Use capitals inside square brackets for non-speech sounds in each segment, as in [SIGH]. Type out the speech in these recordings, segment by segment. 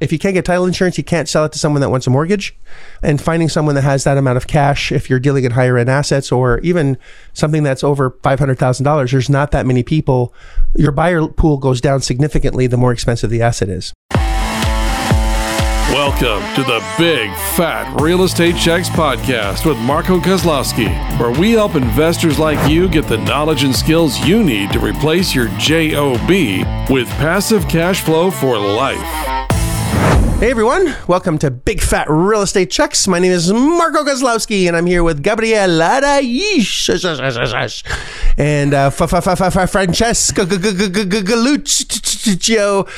If you can't get title insurance, you can't sell it to someone that wants a mortgage. And finding someone that has that amount of cash, if you're dealing in higher end assets or even something that's over $500,000, there's not that many people. Your buyer pool goes down significantly the more expensive the asset is. Welcome to the Big Fat Real Estate Checks podcast with Marco Kozlowski, where we help investors like you get the knowledge and skills you need to replace your JOB with passive cash flow for life. Hey everyone, welcome to Big Fat Real Estate Checks. My name is Marco Kozlowski and I'm here with Gabriel Araiz and uh, Francesco Galuccio.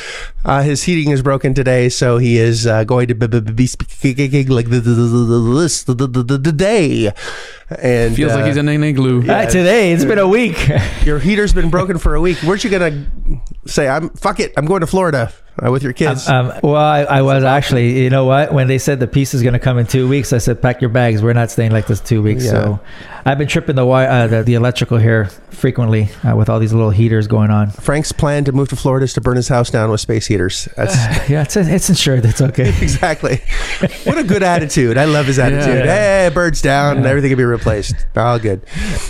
Uh, his heating is broken today, so he is uh, going to be speaking like this the day. And Feels like he's in an igloo. Uh, today, it's been a week. your heater's been broken for a week. Where's you gonna say? I'm fuck it. I'm going to Florida uh, with your kids. Um, well, I, I was actually, you know what? When they said the piece is going to come in two weeks, I said, pack your bags. We're not staying like this two weeks. Yeah. So I've been tripping the wire, uh, the, the electrical here frequently uh, with all these little heaters going on. Frank's plan to move to Florida is to burn his house down with space heaters. That's [SIGHS] Yeah, it's it's insured. It's okay. [LAUGHS] exactly. What a good attitude. I love his attitude. Yeah. Hey, birds down, everything can be replaced. All good.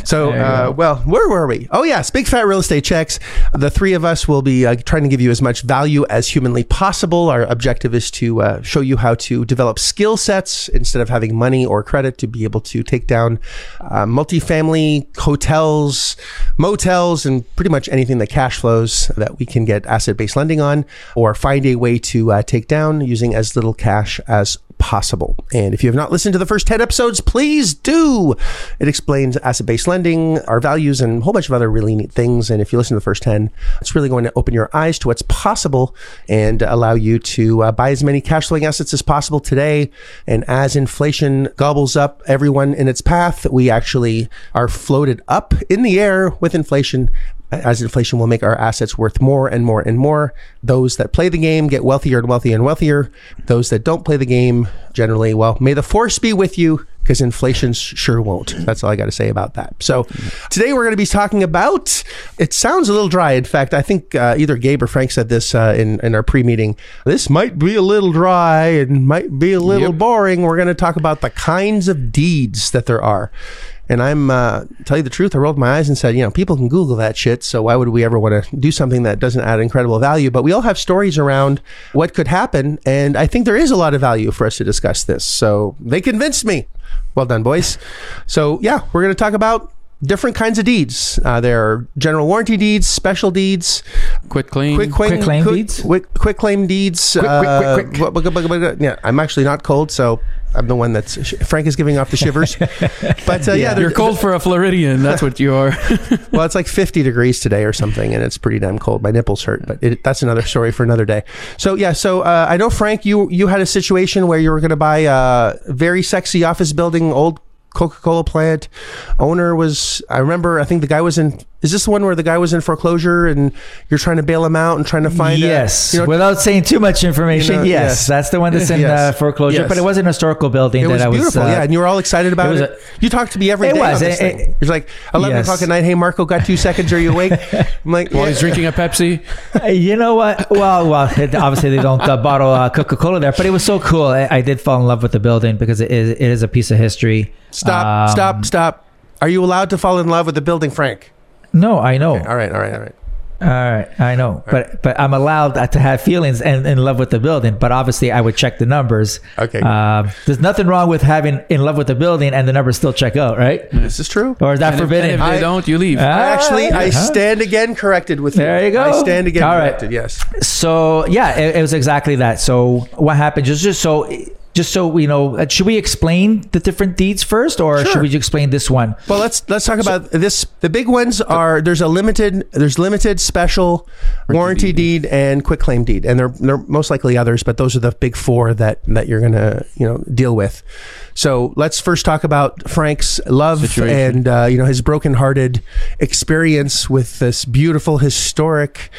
So, uh, go. well, where were we? Oh, yes, Big Fat Real Estate Checks. The three of us will be uh, trying to give you as much value as humanly possible. Our objective is to uh, show you how to develop skill sets instead of having money or credit to be able to take down uh, multifamily hotels, motels, and pretty much anything that cash flows that we can get asset based lending on or find a way to uh, take down using as little cash as possible. And if you have not listened to the first 10 episodes, please do. It explains asset based lending, our values, and a whole bunch of other really neat things. And if you listen to the first 10, it's really going to open your eyes to what's possible and allow you to uh, buy as many cash flowing assets as possible today. And as inflation gobbles up everyone in its path, we actually are floated up in the air with inflation as inflation will make our assets worth more and more and more. Those that play the game get wealthier and wealthier and wealthier. Those that don't play the game generally, well, may the force be with you because inflation sure won't. That's all I got to say about that. So today we're going to be talking about, it sounds a little dry. In fact, I think uh, either Gabe or Frank said this uh, in, in our pre-meeting. This might be a little dry and might be a little Yep. boring. We're going to talk about the kinds of deeds that there are. And I'm uh, tell you the truth. I rolled my eyes and said, you know, people can Google that shit. So why would we ever want to do something that doesn't add incredible value? But we all have stories around what could happen, and I think there is a lot of value for us to discuss this. So they convinced me. Well done, boys. So yeah, we're going to talk about different kinds of deeds. Uh, there are general warranty deeds, special deeds, Quit claim. quick claim, Quick claim quick, deeds? quick, quick claim deeds. quick, uh, quick, quick. bu- Yeah, I'm actually not cold, so I'm the one that's Frank is giving off the shivers. [LAUGHS] But uh, yeah, Yeah. You're cold for a Floridian. That's what you are. [LAUGHS] well, it's like 50 degrees today or something, and it's pretty damn cold. My nipples hurt, but it, that's another story for another day. So yeah, so uh, I know Frank, you you had a situation where you were going to buy a very sexy office building, old Coca-Cola plant. Owner was, I remember, I think the guy was in. Is this the one where the guy was in foreclosure and you're trying to bail him out and trying to find? a- yes. you know, Without saying too much information, You know, yes, yes. that's the one that's in Yes. uh, foreclosure. Yes. But it was an historical building it that was I was. beautiful, uh, yeah, and you were all excited about was it. a- you talked to me every It day was. on this It- thing. It's like 11 Yes. o'clock at night. Hey, Marco, got two seconds? Are you awake? [LAUGHS] I'm like, While yeah. he's drinking a Pepsi. Uh, You know what? Well, well, it, obviously they don't uh, bottle uh, Coca Cola there, but it was so cool. I, I did fall in love with the building because it is, it is a piece of history. Stop, Um, stop, stop. Are you allowed to fall in love with the building, Frank? No, I know. All right, all right, all right. All right, I know, but but I'm allowed to have feelings and in love with the building. But obviously, I would check the numbers. Okay. Um, there's nothing wrong with having in love with the building and the numbers still check out, right? This is true. Or is that And forbidden? and if they I- don't, you leave. Ah, I actually, I huh? stand again corrected with you. There you go. I stand again All right. corrected. Yes. So yeah, it, it was exactly that. So what happened? Just just so just so we know, uh, should we explain the different deeds first, or Sure. should we explain this one? Well, let's let's talk about this. The big ones are there's a limited, there's limited, special, warranty deed, and quick claim deed, and there there are most likely others, but those are the big four that that you're gonna you know deal with. So let's first talk about Frank's love Situation. and uh, you know his brokenhearted experience with this beautiful historic,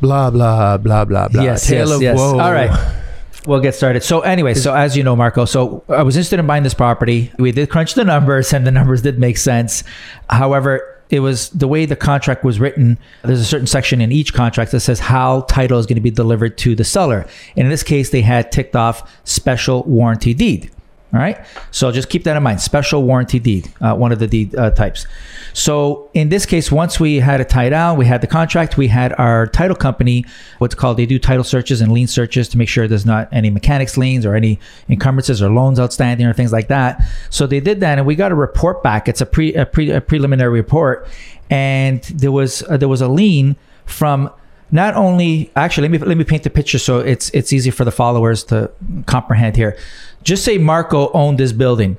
blah blah blah blah blah. Yes, tale yes, of yes. woe. All right. We'll get started. So, anyway, so as you know, Marco, so I was interested in buying this property. We did crunch the numbers, and the numbers did make sense. However, it was the way the contract was written. There's a certain section in each contract that says how title is going to be delivered to the seller. And in this case, they had ticked off special warranty deed. All right. So just keep that in mind. Special warranty deed, uh, one of the deed uh, types. So in this case, once we had it tied out, we had the contract, we had our title company, what's called, they do title searches and lien searches to make sure there's not any mechanics liens or any encumbrances or loans outstanding or things like that. So they did that and we got a report back. It's a pre, a, pre, a preliminary report. And there was, uh, there was a lien from not only actually let me let me paint the picture so it's it's easy for the followers to comprehend here. Just say Marco owned this building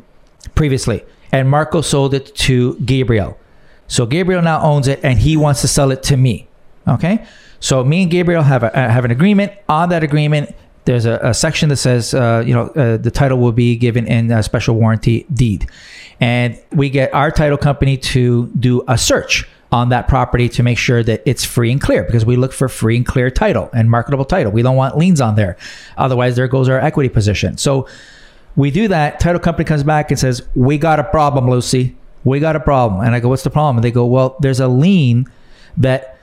previously and Marco sold it to Gabriel. So Gabriel now owns it and he wants to sell it to me. Okay? So me and Gabriel have a, uh, have an agreement. On that agreement, there's a, a section that says, uh, you know, uh, the title will be given in a special warranty deed, and we get our title company to do a search on that property to make sure that it's free and clear because we look for free and clear title and marketable title. We don't want liens on there. Otherwise, there goes our equity position. So we do that. Title company comes back and says, We got a problem, Lucy. We got a problem. And I go, What's the problem? And they go, Well, there's a lien that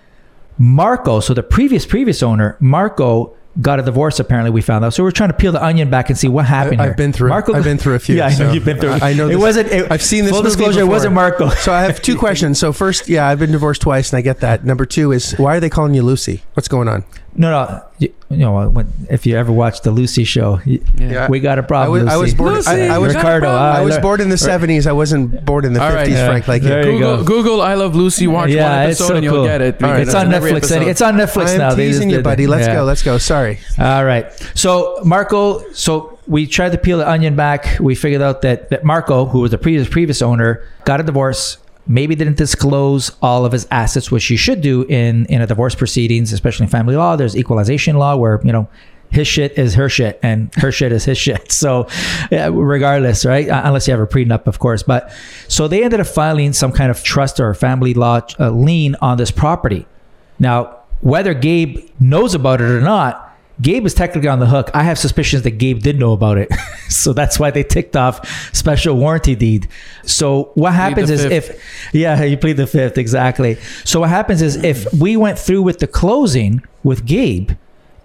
Marco, so the previous previous owner, Marco got a divorce. Apparently, we found out. So we're trying to peel the onion back and see what happened. I- here. I've been through- Marco, I've been through a few, Yeah, I know so you've been through. I- I know it wasn't. It, I've seen this Full disclosure, it wasn't Marco. [LAUGHS] So I have two [LAUGHS] questions. So first, yeah, I've been divorced twice, and I get that. Number two is why are they calling you Lucy? What's going on? No, no. You, you know, when, if you ever watched the Lucy show, you- Yeah. we got a problem. was, I was Lucy. born. I, I was. Ricardo. I was born in the seventies. I wasn't born in the All right. fifties, Yeah. Frank. Like There you. you Google, go. Google I Love Lucy. Watch Yeah, one episode so and you'll cool. get it. All right, It's on in every Netflix. episode- It's on Netflix I'm now. They just teasing you, buddy. Let's Yeah. go. Let's go. Sorry. All right. So Marco, so we tried to peel the onion back. We figured out that that Marco, who was the previous previous owner, got a divorce. Maybe didn't disclose all of his assets, which you should do in in a divorce proceedings, especially in family law. There's equalization law where you know his shit is her shit and her shit is his shit. [LAUGHS] So, yeah, regardless, right? Uh, Unless you have a prenup, of course. But so they ended up filing some kind of trust or family law uh, lien on this property. Now, whether Gabe knows about it or not, Gabe is technically on the hook. I have suspicions that Gabe did know about it. [LAUGHS] so that's why they ticked off special warranty deed. So what happens is fifth. if yeah, [LAUGHS] you plead the fifth exactly. So what happens is if we went through with the closing with Gabe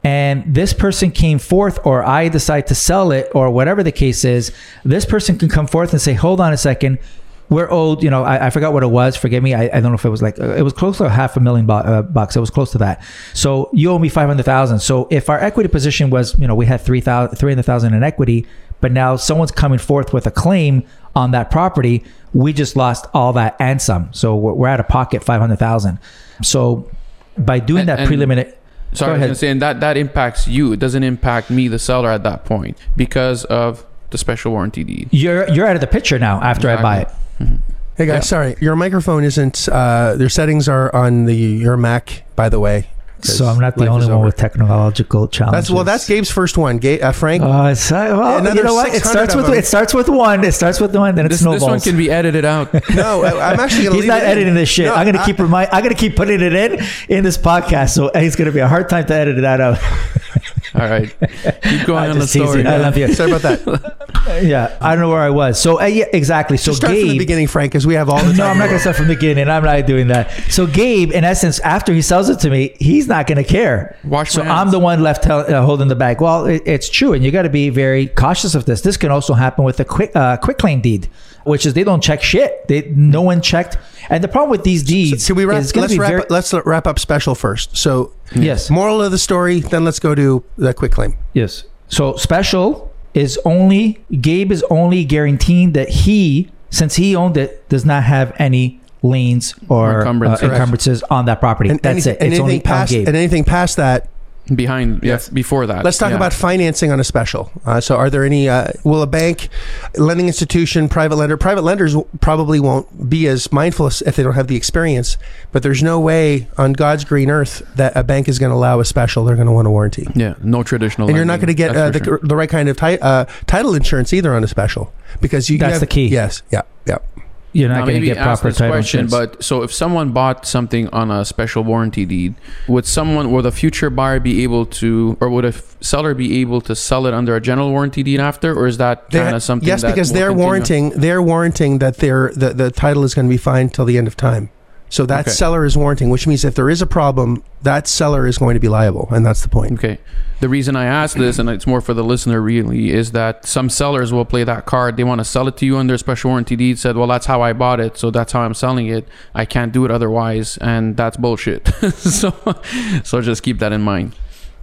and this person came forth or I decide to sell it or whatever the case is, this person can come forth and say, "Hold on a second we're owed, you know, I, I forgot what it was. Forgive me. I, I don't know if it was like, uh, it was close to half a million bu- uh, bucks. It was close to that. So you owe me 500,000. So if our equity position was, you know, we had 3,000 300,000 in equity, but now someone's coming forth with a claim on that property, we just lost all that and some. So we're, we're out of pocket 500,000. So by doing And- that and- preliminary, Sorry, I was ahead. gonna say, and that that impacts you. It doesn't impact me, the seller, at that point because of the special warranty deed. you're, you're out of the picture now after I buy it. Hey guys, Yeah. sorry. Your microphone isn't. Uh, your settings are on the your Mac, by the way. So I'm not the only one with technological challenges. That's well. That's Gabe's first one. Ga- uh, Frank. Oh, it's, uh, well, you know what? It starts with them. it starts with one. It starts with one, then it This, snowballs. this one can be edited out. [LAUGHS] no, I, I'm actually gonna. [LAUGHS] He's leave not it in. editing this shit. No, I'm gonna I- keep remind. I'm gonna keep putting it in in this podcast. So it's gonna be a hard time to edit that out. [LAUGHS] All right, keep going on the just teasing. story. I love you. Sorry about that. [LAUGHS] Yeah, I don't know where I was. So uh, yeah, exactly. So Just start from the beginning, Frank, because we have all the time. No, I'm not gonna start from the beginning. I'm not doing that. So Gabe, in essence, after he sells it to me, he's not gonna care. Wash so. I'm the one left hel- uh, holding the bag. Well, it, it's true, and you got to be very cautious of this. This can also happen with a quick uh, quick claim deed, which is they don't check shit. They no one checked. And the problem with these deeds Can we wrap? is gonna Let's be wrap. very, up, let's wrap up special first. So, yes. moral of the story. Then let's go to the quick claim. Yes. So special is only Gabe is only guaranteeing that he, since he owned it, does not have any liens or Encumbrances. uh, encumbrances on that property. And That's anything, it. And It's only past Gabe. and anything past that. Behind, yes, before that. Let's talk Yeah. about financing on a special. Uh, so, are there any? Uh, will a bank, lending institution, private lender? Private lenders probably won't be as mindful if they don't have the experience. But there's no way on God's green earth that a bank is going to allow a special. They're going to want a warranty, Yeah, no traditional. and you're not going to get uh, the, sure. the right kind of ti- uh, title insurance either on a special because you. you That's have- the key. Yes. Yeah. Yeah. You're not Now, going to get proper this title question, insurance. but so if someone bought something on a special warranty deed, would someone, would a future buyer be able to, or would a f- seller be able to sell it under a general warranty deed after, or is that kind of something? yes, that because they're continue? warranting they're warranting that their the, the title is going to be fine till the end of time. So that Okay. seller is warranting, which means if there is a problem, that seller is going to be liable, and that's the point. Okay. The reason I ask this, and it's more for the listener really, is that some sellers will play that card. They want to sell it to you under a special warranty deed. Said, well, that's how I bought it, so that's how I'm selling it. I can't do it otherwise, and that's bullshit. [LAUGHS] so, so just keep that in mind.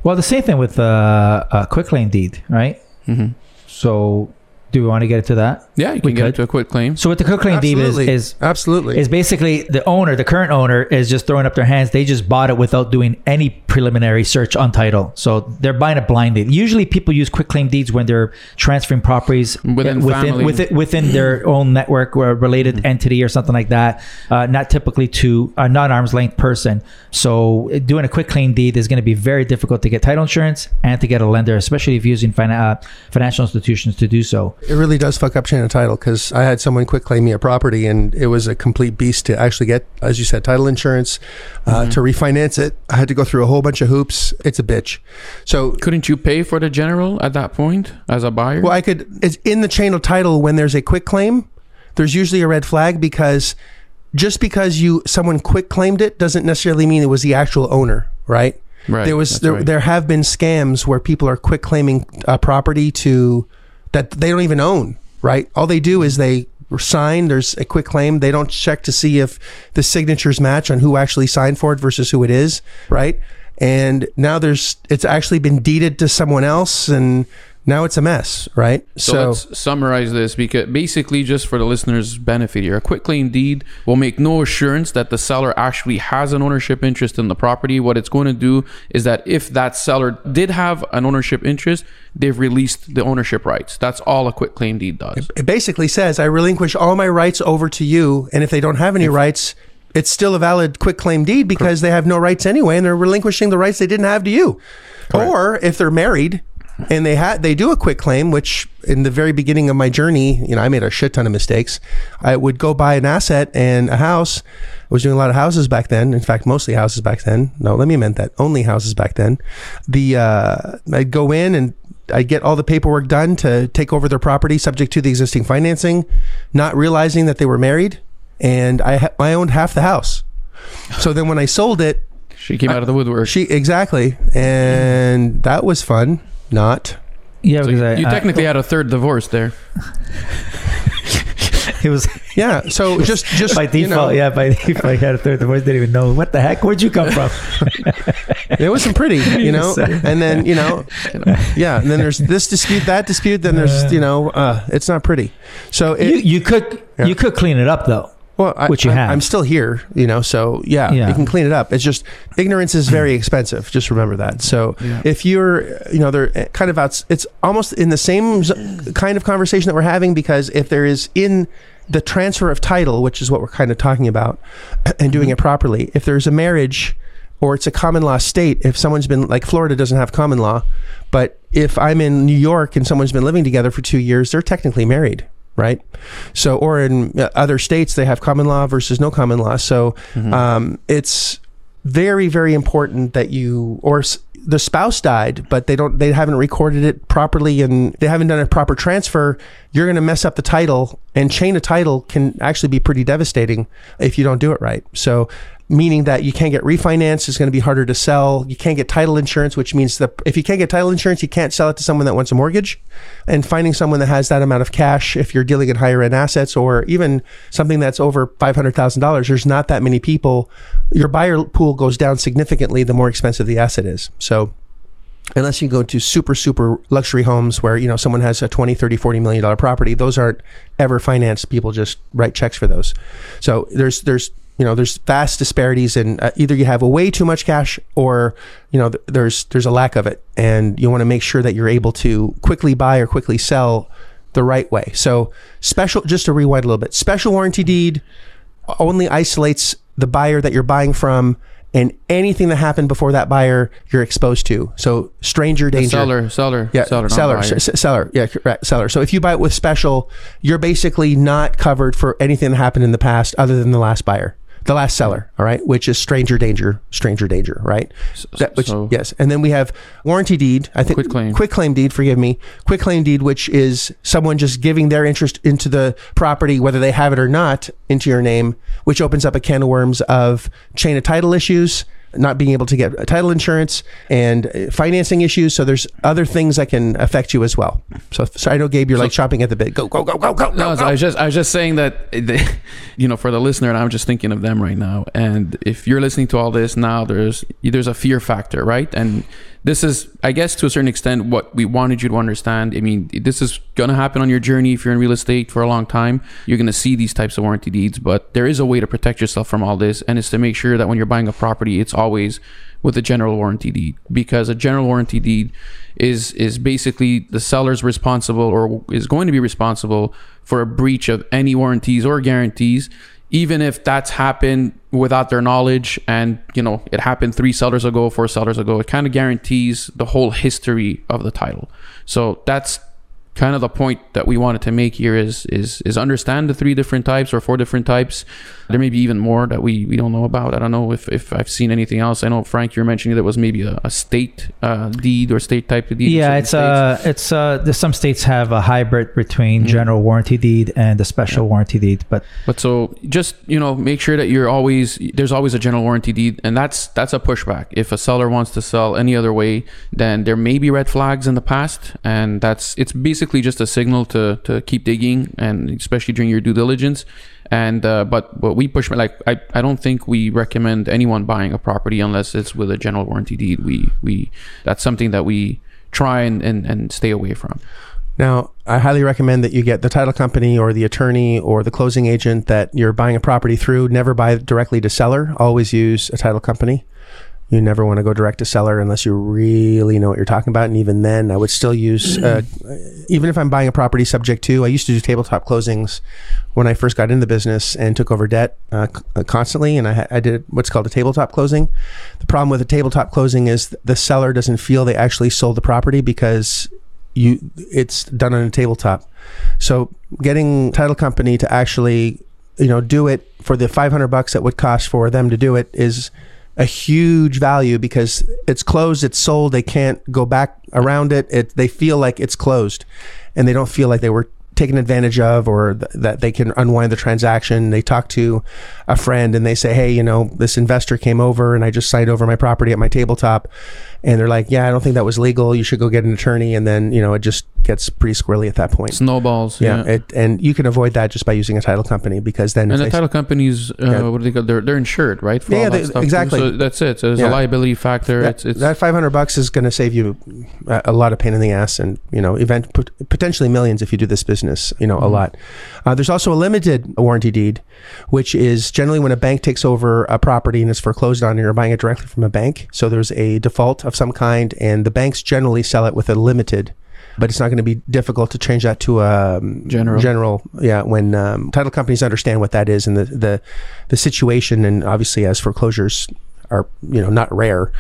Well, the same thing with uh, a quick claim deed, right? hmm So, do we want to get into that? Yeah, you We can get could. into a quick claim. So, what the quick claim deed is Absolutely. is Absolutely. is basically the owner, the current owner, is just throwing up their hands. They just bought it without doing any preliminary search on title. So they're buying it blindly. Usually, people use quick claim deeds when they're transferring properties Within within within, within their own network or related entity or something like that. Uh, not typically to a non arm's length person. So uh, doing a quick claim deed is going to be very difficult to get title insurance and to get a lender, especially if you're using fina- uh, financial institutions to do so. It really does fuck up chain of title because I had someone quick claim me a property and it was a complete beast to actually get, as you said, title insurance. Uh, To refinance it, I had to go through a whole bunch of hoops. It's a bitch. So, Couldn't you pay for the general at that point as a buyer? well, I could, it's in the chain of title when there's a quick claim, there's usually a red flag because just because you someone quick claimed it doesn't necessarily mean it was the actual owner, right? right. there was there, right. there have been scams where people are quick claiming a property to that they don't even own right? All they do is they sign there's a quick claim. They don't check to see if the signatures match on who actually signed for it versus who it is right? And now there's it's actually been deeded to someone else and now it's a mess right So, let's summarize this because basically, just for the listeners' benefit here, a quick claim deed will make no assurance that the seller actually has an ownership interest in the property. What it's going to do is that if that seller did have an ownership interest, they've released the ownership rights. That's all a quick claim deed does. it basically says I relinquish all my rights over to you, and if they don't have any rights, it's still a valid quick claim deed because they have no rights anyway, and they're relinquishing the rights they didn't have to you. Or if they're married and they had they do a quick claim, which in the very beginning of my journey, you know, I made a shit ton of mistakes. I would go buy an asset and a house. I was doing a lot of houses back then. In fact, mostly houses back then. No, let me amend that. Only houses back then. The uh, I'd go in and I'd get all the paperwork done to take over their property subject to the existing financing, not realizing that they were married, and I ha- I owned half the house. So then when I sold it, She came out of the woodwork. she exactly, and that was fun. Not Yeah, So because you, I, you I- technically had a third divorce there. [LAUGHS] it was yeah. So just just by you default. know, yeah, by default, I had a third divorce. Didn't even know what the heck. Where'd you come from? it wasn't pretty, you know. [LAUGHS] And then you know, [LAUGHS] yeah. And then there's this dispute, that dispute. Then there's you know, uh, it's not pretty. So it, you you could Yeah. you could clean it up though. Well, I, Which you I, have. I'm still here, you know, so yeah, Yeah. you can clean it up. It's just ignorance is very [CLEARS THROAT] expensive. Just remember that. So Yeah. if you're, you know, they're eh, kind of out, it's almost in the same kind of conversation that we're having because if there is in the transfer of title, which is what we're kind of talking about, [CLEARS THROAT] and doing it mm-hmm. properly, if there's a marriage or it's a common law state, if someone's been like Florida doesn't have common law, but if I'm in New York and someone's been living together for two years, they're technically married. Right. So, or in uh, other states, they have common law versus no common law. So, um, it's very, very important that you, or s- the spouse died, but they don't, they haven't recorded it properly and they haven't done a proper transfer. You're going to mess up the title and chain of title can actually be pretty devastating if you don't do it right. So, meaning that you can't get refinanced, it's going to be harder to sell. You can't get title insurance, which means that if you can't get title insurance, you can't sell it to someone that wants a mortgage. And finding someone that has that amount of cash, if you're dealing in higher end assets or even something that's over $500,000, there's not that many people. Your buyer pool goes down significantly the more expensive the asset is. So, unless you go to super super luxury homes where you know someone has a 20 30 40 million dollar property those aren't ever financed people just write checks for those so there's there's you know there's vast disparities in uh, either you have a way too much cash or you know th- there's there's a lack of it and you want to make sure that you're able to quickly buy or quickly sell the right way so special just to rewind a little bit special warranty deed only isolates the buyer that you're buying from and anything that happened before that buyer you're exposed to so stranger danger seller, seller, yeah, seller, seller, not s- s- seller. Yeah, correct, seller. So if you buy it with special, you're basically not covered for anything that happened in the past other than the last buyer. The last seller, all right, which is stranger danger, stranger danger, right? That, which, so- yes, and then we have warranty deed. I think Quitclaim. quick claim deed. Forgive me, quick claim deed, which is someone just giving their interest into the property, whether they have it or not, into your name, which opens up a can of worms of chain of title issues. Not being able to get title insurance and uh, financing issues. So there's other things that can affect you as well. So, so I know Gabe, you're like chopping at the bit. Go, go, go, go, go, No, go, go. I was just I was just saying that, [LAUGHS] they, you know, for the listener, and I'm just thinking of them right now. And if you're listening to all this now, there's there's a fear factor, right? And this is, I guess, to a certain extent, what we wanted you to understand. I mean, this is gonna happen on your journey if you're in real estate for a long time. You're gonna see these types of warranty deeds, but there is a way to protect yourself from all this, and it's to make sure that when you're buying a property, it's always with a general warranty deed because a general warranty deed is is basically the seller's responsible or is going to be responsible for a breach of any warranties or guarantees even if that's happened without their knowledge and you know it happened three sellers ago four sellers ago it kind of guarantees the whole history of the title. So that's kind of the point that we wanted to make here is is is understand the three different types or four different types. There may be even more that we we don't know about. I don't know if if i've seen anything else. I know frank you're mentioning there was maybe a, a state uh, deed or state type of deed Yeah, it's uh, it's uh, some states have a hybrid between general warranty deed and the special warranty deed, but But so just you know make sure that you're always there's always a general warranty deed, and that's that's a pushback. If a seller wants to sell any other way, then there may be red flags in the past, and that's it's basically just a signal to to keep digging, and especially during your due diligence. And uh, but what we push like I, I don't think we recommend anyone buying a property unless it's with a general warranty deed. We we that's something that we try and, and, and stay away from. Now, I highly recommend that you get the title company or the attorney or the closing agent that you're buying a property through. Never buy directly to seller. Always use a title company. You never want to go direct to seller unless you really know what you're talking about. And even then, I would still use, uh, [CLEARS THROAT] even if I'm buying a property subject to, I used to do tabletop closings when I first got into the business and took over debt uh, uh, constantly. And I, I did what's called a tabletop closing. The problem with a tabletop closing is the seller doesn't feel they actually sold the property because you it's done on a tabletop. So getting title company to actually, you know, do it for the 500 bucks that would cost for them to do it is a huge value because it's closed, it's sold, they can't go back around it. It they feel like it's closed and they don't feel like they were taken advantage of or th- that they can unwind the transaction. They talk to a friend and they say, "Hey, you know, this investor came over and I just signed over my property at my tabletop." And they're like, "Yeah, I don't think that was legal. You should go get an attorney." And then, you know, it just gets pretty squirrely at that point. Snowballs. Yeah, It, and you can avoid that just by using a title company because then And the title companies, uh, Yeah. what do they call? They're they're insured, right? For Yeah, that they- stuff exactly. So that's it. So there's Yeah. a liability factor. that, it's it's that 500 bucks is going to save you a, a lot of pain in the ass and you know event potentially millions if you do this business you know Mm-hmm. a lot uh, there's also a limited warranty deed which is generally when a bank takes over a property and it's foreclosed on and you're buying it directly from a bank so there's a default of some kind and the banks generally sell it with a limited but it's not going to be difficult to change that to a um, General. General, yeah. When um, title companies understand what that is and the, the the situation, and obviously as foreclosures are you know not rare,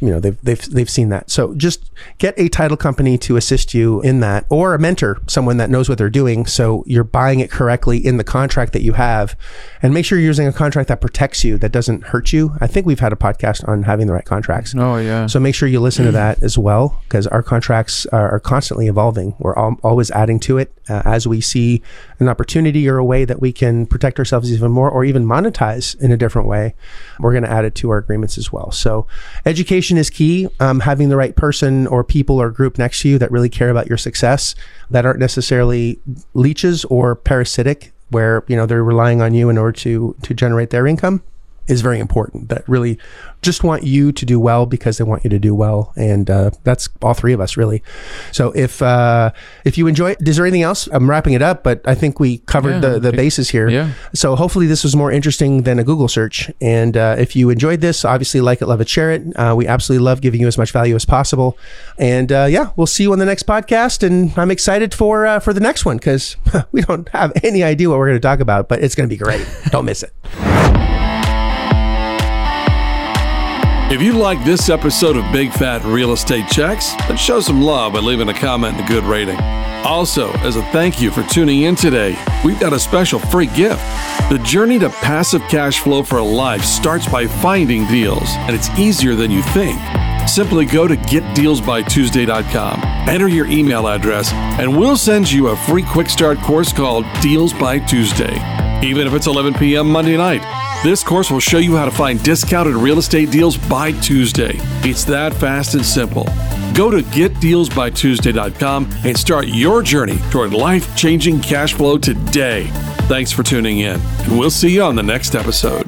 you know they've they've they've seen that. So just get a title company to assist you in that, or a mentor, someone that knows what they're doing. So you're buying it correctly in the contract that you have, and make sure you're using a contract that protects you, that doesn't hurt you. I think we've had a podcast on having the right contracts. oh yeah. So make sure you listen to that as well, because our contracts are, are constantly evolving. We're al- always adding to it uh, as we see an opportunity or a way that we can protect ourselves even more, or even monetize in a different way. We're going to add it to our agreements as well. So education is key. Um, having the right person or people or group next to you that really care about your success, that aren't necessarily leeches or parasitic, where you know they're relying on you in order to to generate their income is very important that really just want you to do well because they want you to do well. And uh, that's all three of us really. So if uh, if you enjoy is there anything else? I'm wrapping it up but i think we covered Yeah, the, the bases here. Yeah. so hopefully this was more interesting than a google search. And uh, if you enjoyed this obviously like it love it share it. Uh, we absolutely love giving you as much value as possible. And uh, yeah we'll see you on the next podcast. And i'm excited for uh, for the next one because [LAUGHS] we don't have any idea what we're going to talk about but it's going to be great. Don't miss it [LAUGHS] If you like this episode of Big Fat Real Estate Checks, then show some love by leaving a comment and a good rating. Also, as a thank you for tuning in today, we've got a special free gift. The journey to passive cash flow for a life starts by finding deals, and it's easier than you think. Simply go to getdealsbytuesday.com, enter your email address, and we'll send you a free quick start course called Deals by Tuesday. Even if it's 11 p.m. Monday night, this course will show you how to find discounted real estate deals by Tuesday. It's that fast and simple. Go to getdealsbytuesday.com and start your journey toward life changing cash flow today. Thanks for tuning in, and we'll see you on the next episode.